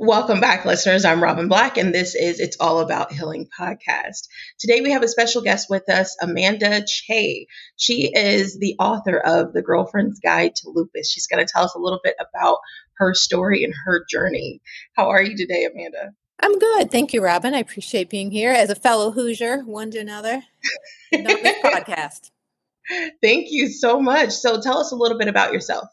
Welcome back, listeners. I'm Robin Black, and this is It's All About Healing podcast. Today, we have a special guest with us, Amanda Chay. She is the author of The Girlfriend's Guide to Lupus. She's going to tell us a little bit about her story and her journey. How are you today, Amanda? I'm good. Thank you, Robin. I appreciate being here as a fellow Hoosier, one to another. podcast. Thank you so much. So, tell us a little bit about yourself.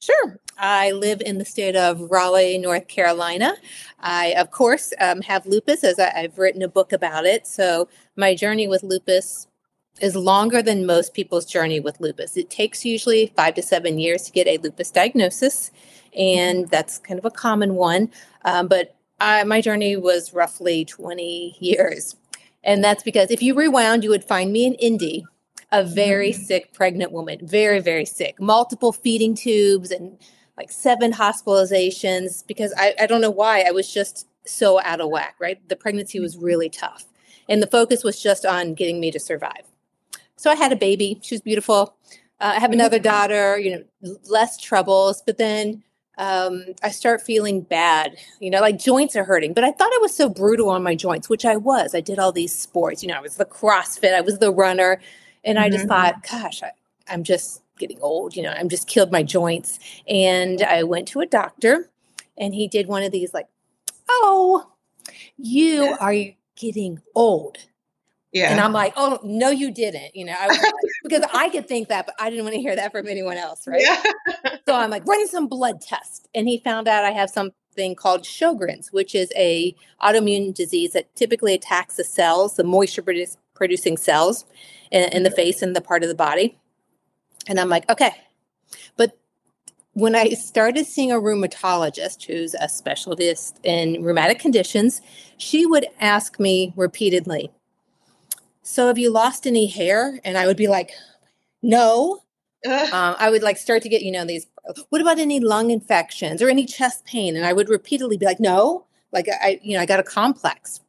Sure. I live in the state of Raleigh, North Carolina. I, of course, um, have lupus as I, I've written a book about it. So my journey with lupus is longer than most people's journey with lupus. It takes usually five to seven years to get a lupus diagnosis, and that's kind of a common one. Um, but I, my journey was roughly 20 years. And that's because if you rewound, you would find me in Indy a very mm-hmm. sick pregnant woman, very, very sick, multiple feeding tubes and like seven hospitalizations because I, I don't know why. I was just so out of whack, right? The pregnancy was mm-hmm. really tough. And the focus was just on getting me to survive. So I had a baby. She was beautiful. Uh, I have another mm-hmm. daughter, you know, less troubles. But then um, I start feeling bad, you know, like joints are hurting. But I thought I was so brutal on my joints, which I was. I did all these sports, you know, I was the CrossFit, I was the runner. And mm-hmm. I just mm-hmm. thought, gosh, I, I'm just getting old, you know, I'm just killed my joints. And I went to a doctor and he did one of these like, oh, you are getting old. Yeah. And I'm like, oh, no, you didn't. You know, I because I could think that, but I didn't want to hear that from anyone else. Right. Yeah. so I'm like, running some blood test. And he found out I have something called Sjogren's, which is a autoimmune disease that typically attacks the cells, the moisture producing cells in, in the face and the part of the body. And I'm like, okay. But when I started seeing a rheumatologist who's a specialist in rheumatic conditions, she would ask me repeatedly, So have you lost any hair? And I would be like, No. um, I would like start to get, you know, these, what about any lung infections or any chest pain? And I would repeatedly be like, No. Like I, you know, I got a complex.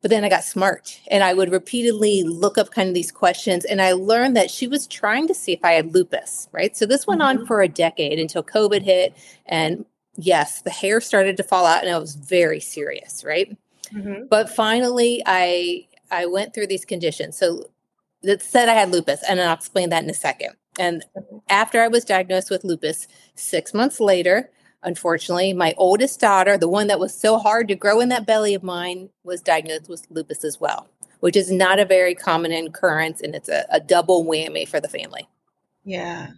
But then I got smart and I would repeatedly look up kind of these questions. And I learned that she was trying to see if I had lupus, right? So this went mm-hmm. on for a decade until COVID hit. And yes, the hair started to fall out and it was very serious, right? Mm-hmm. But finally, I I went through these conditions. So that said I had lupus, and I'll explain that in a second. And after I was diagnosed with lupus, six months later, Unfortunately, my oldest daughter, the one that was so hard to grow in that belly of mine, was diagnosed with lupus as well, which is not a very common occurrence and it's a, a double whammy for the family. Yeah,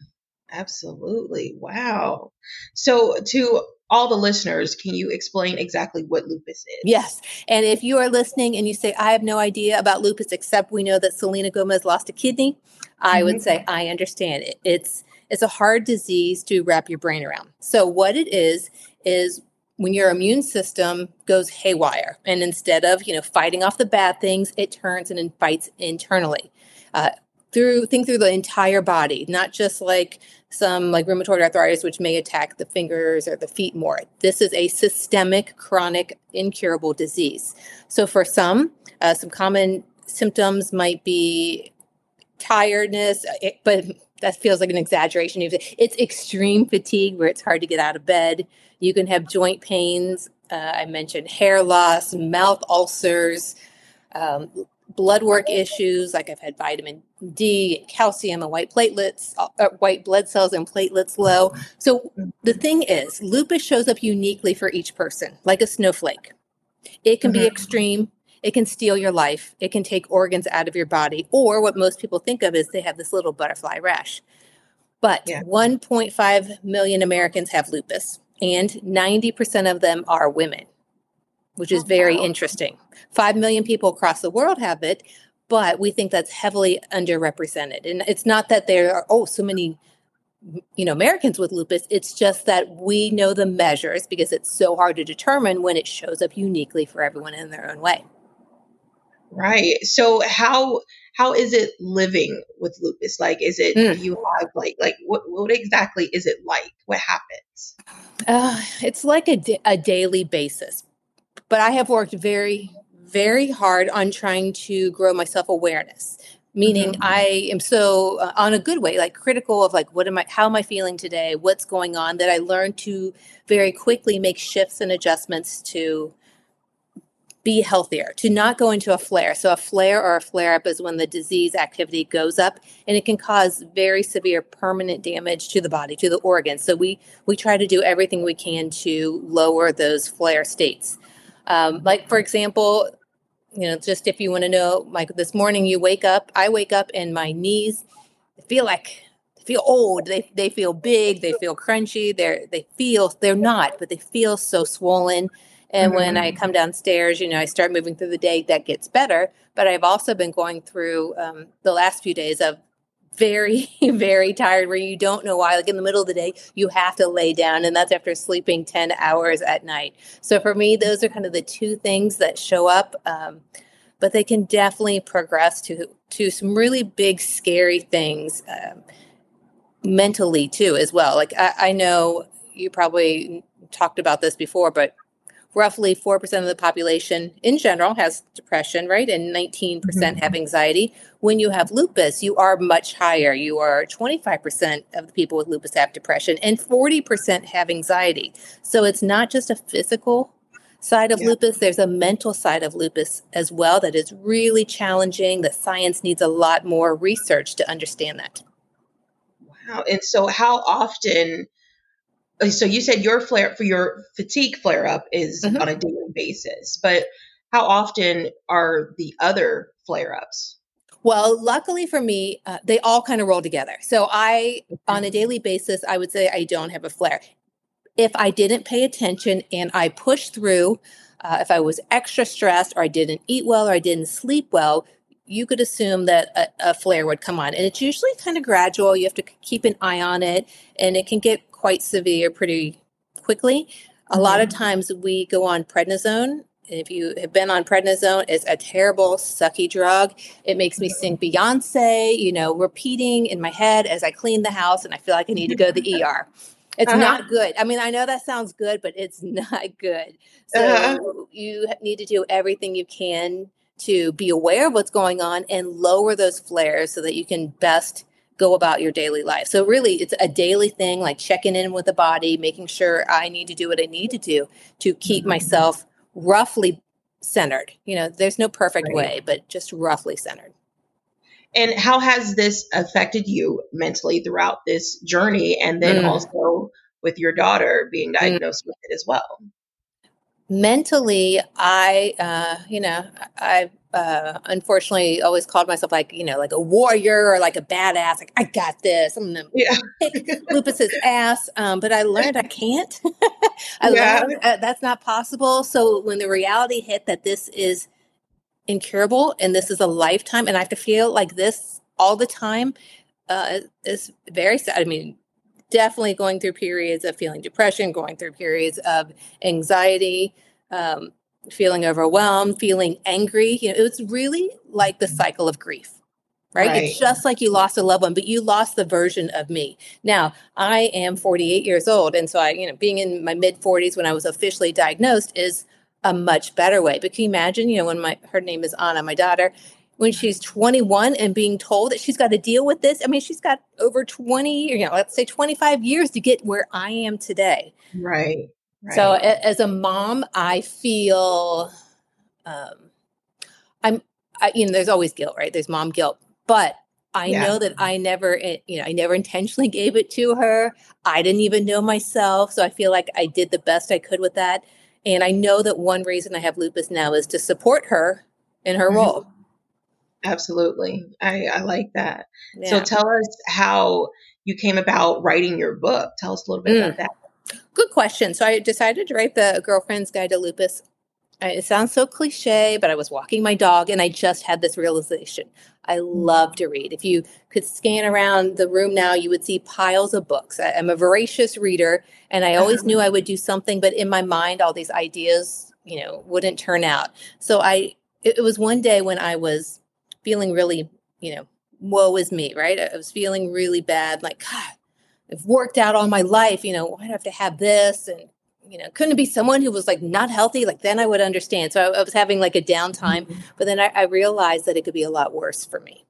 absolutely. Wow. So, to all the listeners, can you explain exactly what lupus is? Yes. And if you are listening and you say, I have no idea about lupus, except we know that Selena Gomez lost a kidney, I mm-hmm. would say, I understand. It's it's a hard disease to wrap your brain around. So, what it is, is when your immune system goes haywire and instead of you know fighting off the bad things it turns and fights internally uh, through think through the entire body not just like some like rheumatoid arthritis which may attack the fingers or the feet more this is a systemic chronic incurable disease so for some uh, some common symptoms might be tiredness but that feels like an exaggeration. It's extreme fatigue where it's hard to get out of bed. You can have joint pains. Uh, I mentioned hair loss, mouth ulcers, um, blood work issues. Like I've had vitamin D, calcium, and white platelets, uh, white blood cells, and platelets low. So the thing is, lupus shows up uniquely for each person, like a snowflake. It can mm-hmm. be extreme. It can steal your life. It can take organs out of your body. Or what most people think of is they have this little butterfly rash. But yeah. 1.5 million Americans have lupus, and 90% of them are women, which is oh, very wow. interesting. 5 million people across the world have it, but we think that's heavily underrepresented. And it's not that there are, oh, so many you know Americans with lupus it's just that we know the measures because it's so hard to determine when it shows up uniquely for everyone in their own way. Right. So how how is it living with lupus? Like, is it mm. you have like like what what exactly is it like? What happens? Uh, it's like a a daily basis, but I have worked very very hard on trying to grow my self awareness. meaning mm-hmm. i am so uh, on a good way like critical of like what am i how am i feeling today what's going on that i learned to very quickly make shifts and adjustments to be healthier, to not go into a flare. So, a flare or a flare up is when the disease activity goes up and it can cause very severe permanent damage to the body, to the organs. So, we, we try to do everything we can to lower those flare states. Um, like, for example, you know, just if you want to know, like this morning you wake up, I wake up and my knees feel like feel old. They they feel big. They feel crunchy. They're they feel they're not, but they feel so swollen. And mm-hmm. when I come downstairs, you know, I start moving through the day, that gets better. But I've also been going through um, the last few days of very, very tired where you don't know why. Like in the middle of the day, you have to lay down, and that's after sleeping 10 hours at night. So for me, those are kind of the two things that show up. Um, but they can definitely progress to to some really big, scary things um, mentally too, as well. Like I, I know you probably talked about this before, but roughly 4% of the population in general has depression, right? And 19% mm hmm have anxiety. When you have lupus, you are much higher. You are 25% of the people with lupus have depression and 40% have anxiety. So it's not just a physical side of yeah. lupus, there's a mental side of lupus as well that is really challenging. That science needs a lot more research to understand that. Wow. And so, how often so you said your flare for your fatigue flare up is mm-hmm. on a daily basis, but how often are the other flare ups? Well, luckily for me, uh, they all kind of roll together. So I, on a daily basis, I would say I don't have a flare. If I didn't pay attention and I pushed through, uh, if I was extra stressed or I didn't eat well or I didn't sleep well, you could assume that a, a flare would come on. And it's usually kind of gradual. You have to keep an eye on it, and it can get quite severe pretty quickly. A mm-hmm. lot of mm-hmm. times we go on prednisone. If you have been on prednisone, it's a terrible, sucky drug. It makes me sing Beyonce, you know, repeating in my head as I clean the house, and I feel like I need to go to the ER. It's uh-huh. not good. I mean, I know that sounds good, but it's not good. So uh-huh. you need to do everything you can to be aware of what's going on and lower those flares so that you can best go about your daily life. So really it's a daily thing like checking in with the body, making sure I need to do what I need to do to keep mm-hmm. myself roughly centered. You know, there's no perfect right. way, but just roughly centered. And how has this affected you mentally throughout this journey and then mm. also with your daughter being mm. diagnosed mm. with it as well? Mentally i uh you know i uh unfortunately always called myself like you know like a warrior or like a badass like i got this i'm gonna yeah. kick lupus's ass um but i learned i can't i yeah. learned uh, that's not possible so when the reality hit that this is incurable and this is a lifetime and i have to feel like this all the time uh is very sad i mean definitely going through periods of feeling depression, going through periods of anxiety, um, feeling overwhelmed, feeling angry. You know, it was really like the cycle of grief. Right? right? It's just like you lost a loved one, but you lost the version of me. Now, I am 48 years old. And so I, you know, being in my mid 40s when I was officially diagnosed is a much better way. But can you imagine, you know, when my her name is Anna, my daughter, when she's 21 and being told that she's got to deal with this. I mean, she's got over 20, you know, let's say 25 years to get where I am today. Right. right. So as a mom, I feel um I'm I, you know, there's always guilt, right? There's mom guilt. But I yeah. know that I never, eh, you know, I never intentionally gave it to her. I didn't even know myself. So I feel like I did the best I could with that. And I know that one reason I have lupus now is to support her in her mm-hmm. role. Absolutely. I, I like that. Yeah. So tell us how you came about writing your book. Tell us a little bit mm. about that. Good question. So I decided to write the Girlfriend's Guide to Lupus. It sounds so cliche, but I was walking my dog and I just had this realization. I mm. love to read. If you could scan around the room now, you would see piles of books. I, am a voracious reader and I always knew. I would do something, but in my mind, all these ideas, you know, wouldn't turn out. So I, it, it was one day when I was feeling really, you know, woe is me, right? I was feeling really bad, like, God, I've worked out all my life, you know, why do I have to have this? And, you know, couldn't it be someone who was like not healthy? Like then I would understand. So I, I was having like a downtime, mm-hmm. but then I, I realized that it could be a lot worse for me.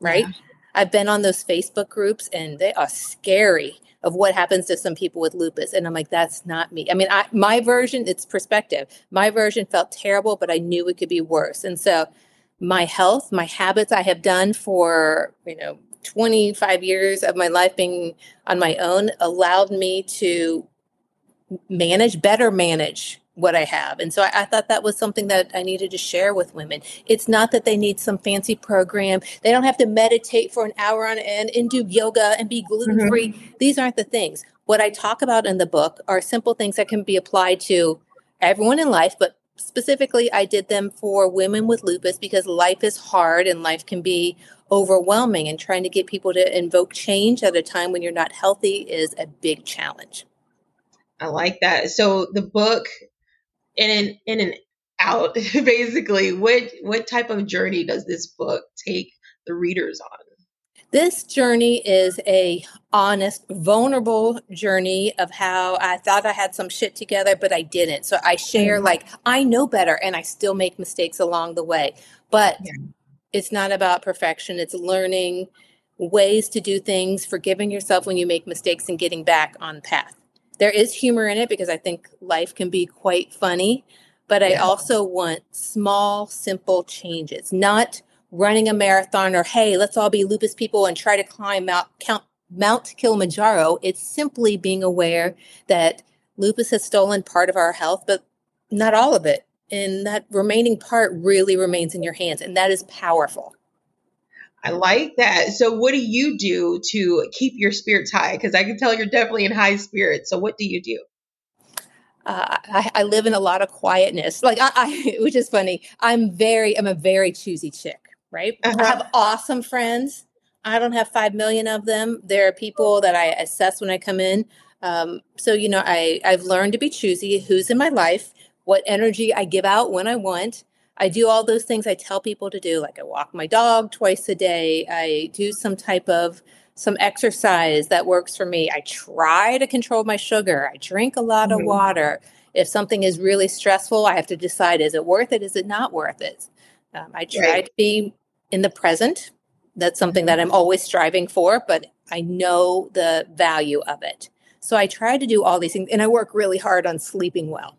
right? Yeah. I've been on those Facebook groups and they are scary of what happens to some people with lupus. And I'm like, that's not me. I mean, I, my version, it's perspective. My version felt terrible, but I knew it could be worse. And so my health, my habits I have done for, you know, 25 years of my life being on my own allowed me to manage, better manage what I have. And so I, I, thought that was something that I needed to share with women. It's not that they need some fancy program. They don't have to meditate for an hour on end and do yoga and be gluten free. Mm-hmm. These aren't the things. What I talk about in the book are simple things that can be applied to everyone in life, but specifically I did them for women with lupus because life is hard and life can be overwhelming and trying to get people to invoke change at a time when you're not healthy is a big challenge. I like that. So the book in and in and out basically what what type of journey does this book take the readers on this journey is a honest vulnerable journey of how i thought i had some shit together but i didn't. So i share mm-hmm. like i know better and i still make mistakes along the way. But yeah. it's not about perfection. It's learning ways to do things forgiving yourself when you make mistakes and getting back on path. There is humor in it because I think life can be quite funny, but I also want small, simple changes, not running a marathon or hey, let's all be lupus people and try to climb Mount, Count, Mount Kilimanjaro. It's simply being aware that lupus has stolen part of our health, but not all of it. And that remaining part really remains in your hands, and that is powerful. I like that. So, what do you do to keep your spirits high? Because I can tell you're definitely in high spirits. So, what do you do? Uh, I, I, live in a lot of quietness, like I, I, which is funny. I'm very, I'm a very choosy chick, right? Uh-huh. I have awesome friends. I don't have five million of them. There are people that I assess when I come in. Um, so you know, I I've learned to be choosy. Who's in my life? What energy I give out when I want. I do all those things I tell people to do. Like I walk my dog twice a day. I do some type of some exercise that works for me. I try to control my sugar. I drink a lot mm-hmm. of water. If something is really stressful, I have to decide is it worth it? Is it not worth it? Um, I try right. to be in the present. That's something that I'm always striving for, but I know the value of it. So I try to do all these things and I work really hard on sleeping well.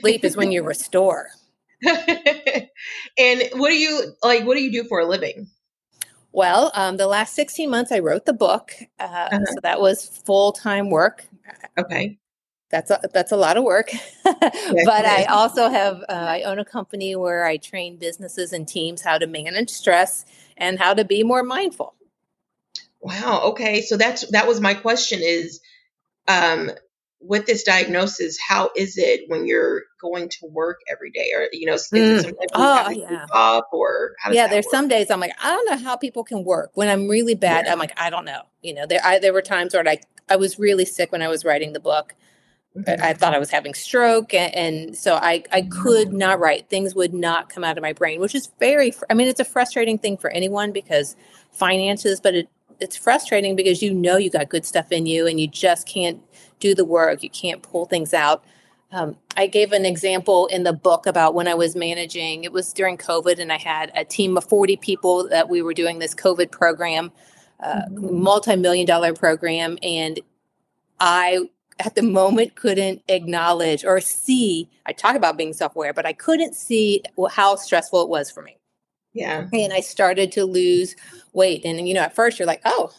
Sleep is when you restore. and what do you like? What do you do for a living? Well, um, the last 16 months, I wrote the book. Uh, uh-huh. So that was full time work. Okay. That's a, that's a lot of work. but I also have, uh, I own a company where I train businesses and teams how to manage stress and how to be more mindful. Wow. Okay. So that's, that was my question is, um, with this diagnosis, how is it when you're going to work every day, or you know, mm. oh yeah, off, or yeah, there's work? some days I'm like, I don't know how people can work when I'm really bad. Yeah. I'm like, I don't know. You know, there I, there were times where like I was really sick when I was writing the book. Mm-hmm. I thought I was having stroke, and, and, so I I could mm-hmm. not write. Things would not come out of my brain, which is very. I mean, it's a frustrating thing for anyone because finances, but it it's frustrating because you know you got good stuff in you and you just can't do the work. You can't pull things out. Um, I gave an example in the book about when I was managing. It was during COVID, and I had a team of 40 people that we were doing this COVID program, uh, mm-hmm. multi million dollar program. And I, at the moment, couldn't acknowledge or see. I talk about being self aware, but I couldn't see how stressful it was for me. Yeah. And I started to lose weight. And, you know, at first you're like, oh,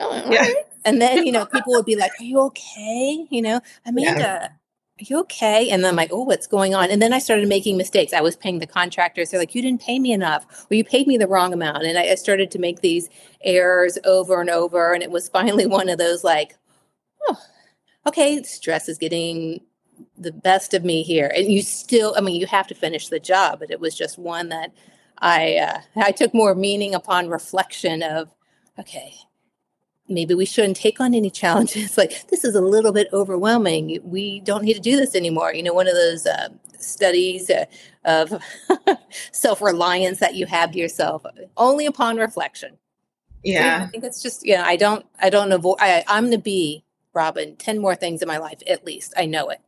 oh yeah. Right. And then, you know, people would be like, Are you okay? You know, Amanda, yeah. are you okay? And then I'm like, Oh, what's going on? And then I started making mistakes. I was paying the contractors. They're like, You didn't pay me enough, or you paid me the wrong amount. And I, I started to make these errors over and over. And it was finally one of those like, Oh, okay, stress is getting the best of me here. And you still, I mean, you have to finish the job, but it was just one that I uh, I took more meaning upon reflection of, okay, maybe we shouldn't take on any challenges. like this is a little bit overwhelming. We don't need to do this anymore. You know, one of those uh, studies uh, of self reliance that you have to yourself only upon reflection. Yeah, I think it's just yeah. I don't I don't avoid. I, I'm the be Robin. Ten more things in my life at least. I know it.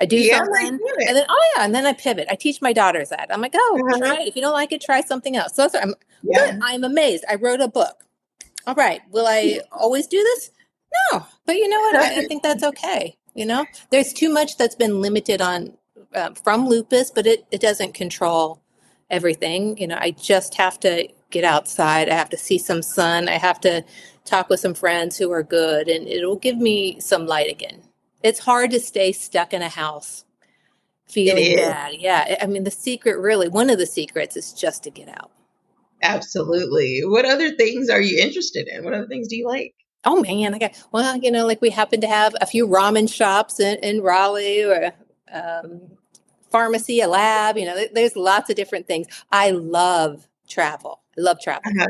I do Yeah, something, it. and then oh yeah, and then I pivot. I teach my daughters that. I'm like, oh, Uh-huh. try it. If you don't like it, try something else. So that's I'm Yeah. good. I'm amazed. I wrote a book. All right, will I always do this? No, but you know what? I, I think that's okay. You know, there's too much that's been limited on uh, from lupus, but it it doesn't control everything. You know, I just have to get outside. I have to see some sun. I have to talk with some friends who are good, and it'll give me some light again. It's hard to stay stuck in a house feeling bad. Yeah, I mean, the secret really, one of the secrets is just to get out. Absolutely. What other things are you interested in? What other things do you like? Oh man, okay. Well, you know, like we happen to have a few ramen shops in, in Raleigh or um, pharmacy, a lab. You know, there- there's lots of different things. I love travel. I love travel. Uh-huh.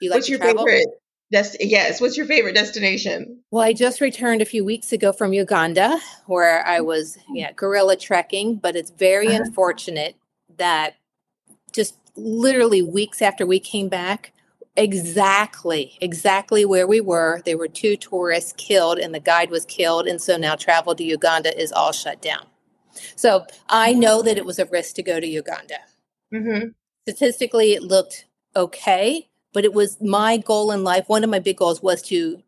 You like What's your travel? favorite? Dest- yes. What's your favorite destination? Well, I just returned a few weeks ago from Uganda where I was yeah, gorilla trekking, but it's very Uh-huh. unfortunate that just literally weeks after we came back, exactly, exactly where we were, there were two tourists killed and the guide was killed. And so now travel to Uganda is all shut down. So I know that it was a risk to go to Uganda. Mm-hmm. Statistically, it looked okay, but it was my goal in life. One of my big goals was to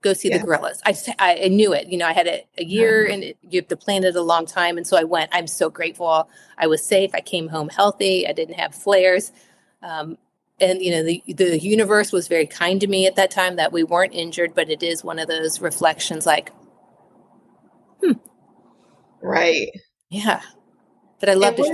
go see Yeah. the gorillas. I, I, knew it. You know, I had a, a year and it, you have to plan it a long time. And so I went. I'm so grateful. I was safe. I came home healthy. I didn't have flares. Um, and you know the the universe was very kind to me at that time that we weren't injured, but it is one of those reflections like, hmm Right. yeah. But I love and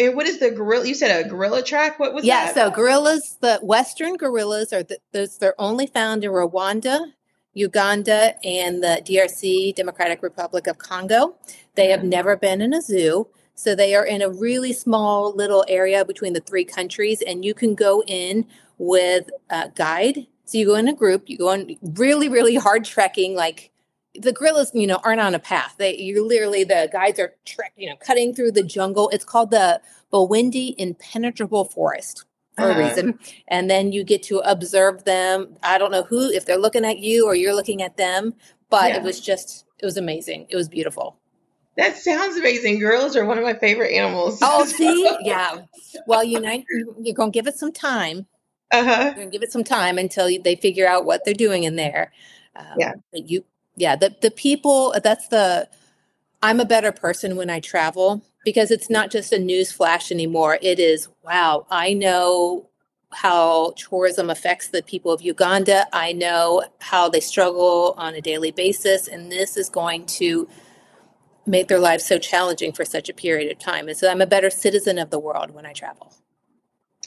to what is the, and what is the gorilla? You said a gorilla track? What was Yeah, that? Yeah, so gorillas, the Western gorillas are the, those they're only found in Rwanda, Uganda, and the DRC, Democratic Republic of Congo. They have Mhm. never been in a zoo. So they are in a really small little area between the three countries, and you can go in with a guide. So you go in a group, you go on really, really hard trekking, like the gorillas, you know, aren't on a path. They you literally the guides are trek, you know, cutting through the jungle. It's called the Bwindi Impenetrable Forest for Uh-huh. a reason. And then you get to observe them. I don't know who, if they're looking at you or you're looking at them, but Yeah. it was just, it was amazing. It was beautiful. That sounds amazing. Gorillas are one of my favorite animals. Oh, see? Yeah. Well, you know, you're going to give it some time. Uh huh. You're going to give it some time until they figure out what they're doing in there. Um, Yeah. but You, yeah, the, the people, that's the, I'm a better person when I travel because it's not just a news flash anymore. It is, wow, I know how tourism affects the people of Uganda. I know how they struggle on a daily basis. And this is going to make their lives so challenging for such a period of time. And so I'm a better citizen of the world when I travel.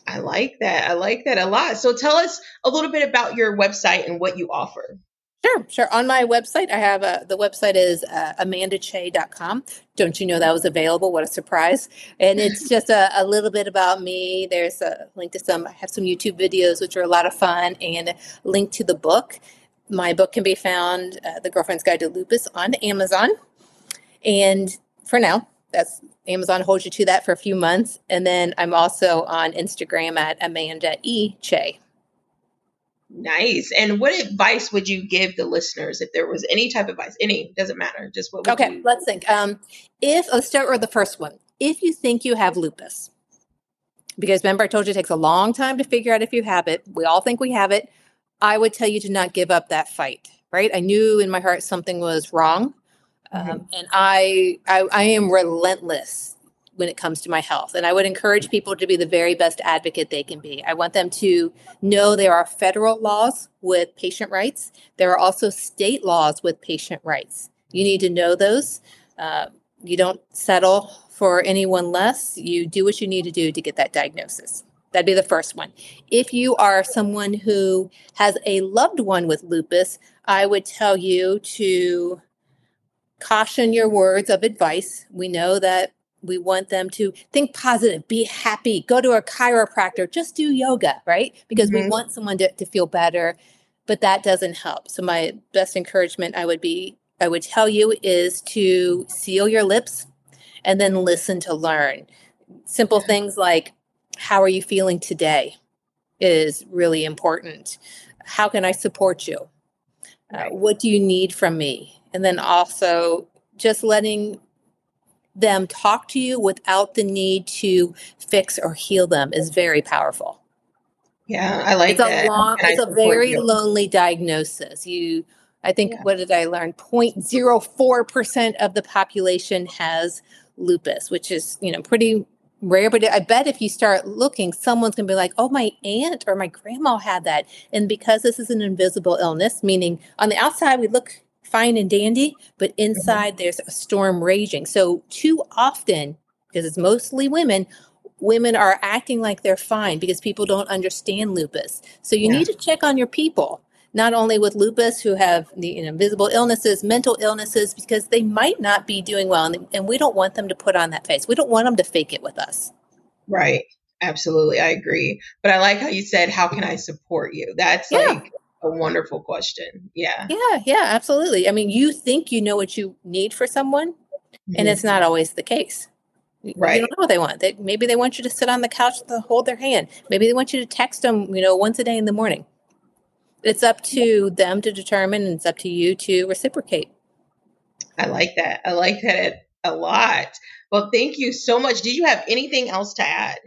I like that. I like that a lot. So tell us a little bit about your website and what you offer. Sure, sure. On my website, I have a, the website is uh, amandachay.com. Don't you know that was available? What a surprise. And it's just a, a little bit about me. There's a link to some, I have some YouTube videos, which are a lot of fun, and a link to the book. My book can be found, uh, The Girlfriend's Guide to Lupus, on Amazon. And for now, that's Amazon holds you to that for a few months. And then I'm also on Instagram at Amanda E. Chay. Nice. And what advice would you give the listeners if there was any type of advice? Any doesn't matter. Just what would Okay, you let's think. Um, if let's start with the first one. If you think you have lupus, because remember I told you it takes a long time to figure out if you have it. We all think we have it. I would tell you to not give up that fight. Right? I knew in my heart something was wrong, um, Mhm. and I, I I am relentless when it comes to my health. And I would encourage people to be the very best advocate they can be. I want them to know there are federal laws with patient rights. There are also state laws with patient rights. You need to know those. Uh, you don't settle for anyone less. You do what you need to do to get that diagnosis. That'd be the first one. If you are someone who has a loved one with lupus, I would tell you to caution your words of advice. We know that we want them to think positive, be happy, go to a chiropractor, just do yoga, right? Because we Mhm. want someone to, to feel better, but that doesn't help. So, my best encouragement I would be, I would tell you is to seal your lips and then listen to learn. Simple things like, how are you feeling today is really important. How can I support you? Uh, what do you need from me? And then also just letting them talk to you without the need to fix or heal them is very powerful. Yeah, I like it's that. a long, And it's a very you. lonely diagnosis. You, I think, Yeah. what did I learn? 0.04% of the population has lupus, which is, you know, pretty rare. But I bet if you start looking, someone's going to be like, oh, my aunt or my grandma had that. And because this is an invisible illness, meaning on the outside we look fine and dandy, but mm-hmm. inside there's a storm raging. So too often, because it's mostly women, women are acting like they're fine because people don't understand lupus. So you Yeah. need to check on your people, not only with lupus who have the you know, invisible illnesses, mental illnesses, because they might not be doing well, and, and we don't want them to put on that face. We don't want them to fake it with us. Right. Absolutely. I agree. But I like how you said, How can I support you? That's Yeah. like a wonderful question. Yeah. Yeah, yeah, absolutely. I mean, you think you know what you need for someone, and Mhm. it's not always the case. Right. You don't know what they want. They, maybe they want you to sit on the couch to hold their hand. Maybe they want you to text them, you know, once a day in the morning. It's up to them to determine, and it's up to you to reciprocate. I like that. I like that a lot. Well, thank you so much. Did you have anything else to add?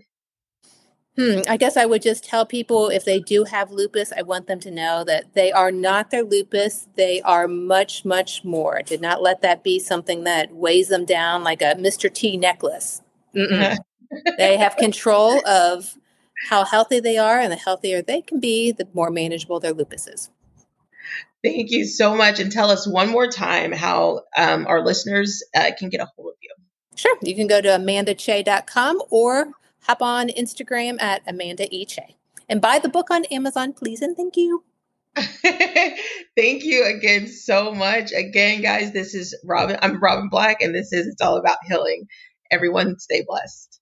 Hmm, I guess I would just tell people if they do have lupus, I want them to know that they are not their lupus. They are much, much more. Did not let that be something that weighs them down like a Mr. T necklace. They have control of how healthy they are, and the healthier they can be, the more manageable their lupus is. Thank you so much. And tell us one more time how um, our listeners uh, can get a hold of you. Sure. You can go to amandachay.com or hop on Instagram at Amanda E. Chay. And buy the book on Amazon, please, and thank you. Thank you again so much. Again, guys, this is Robin. I'm Robin Black, and this is It's All About Healing. Everyone, stay blessed.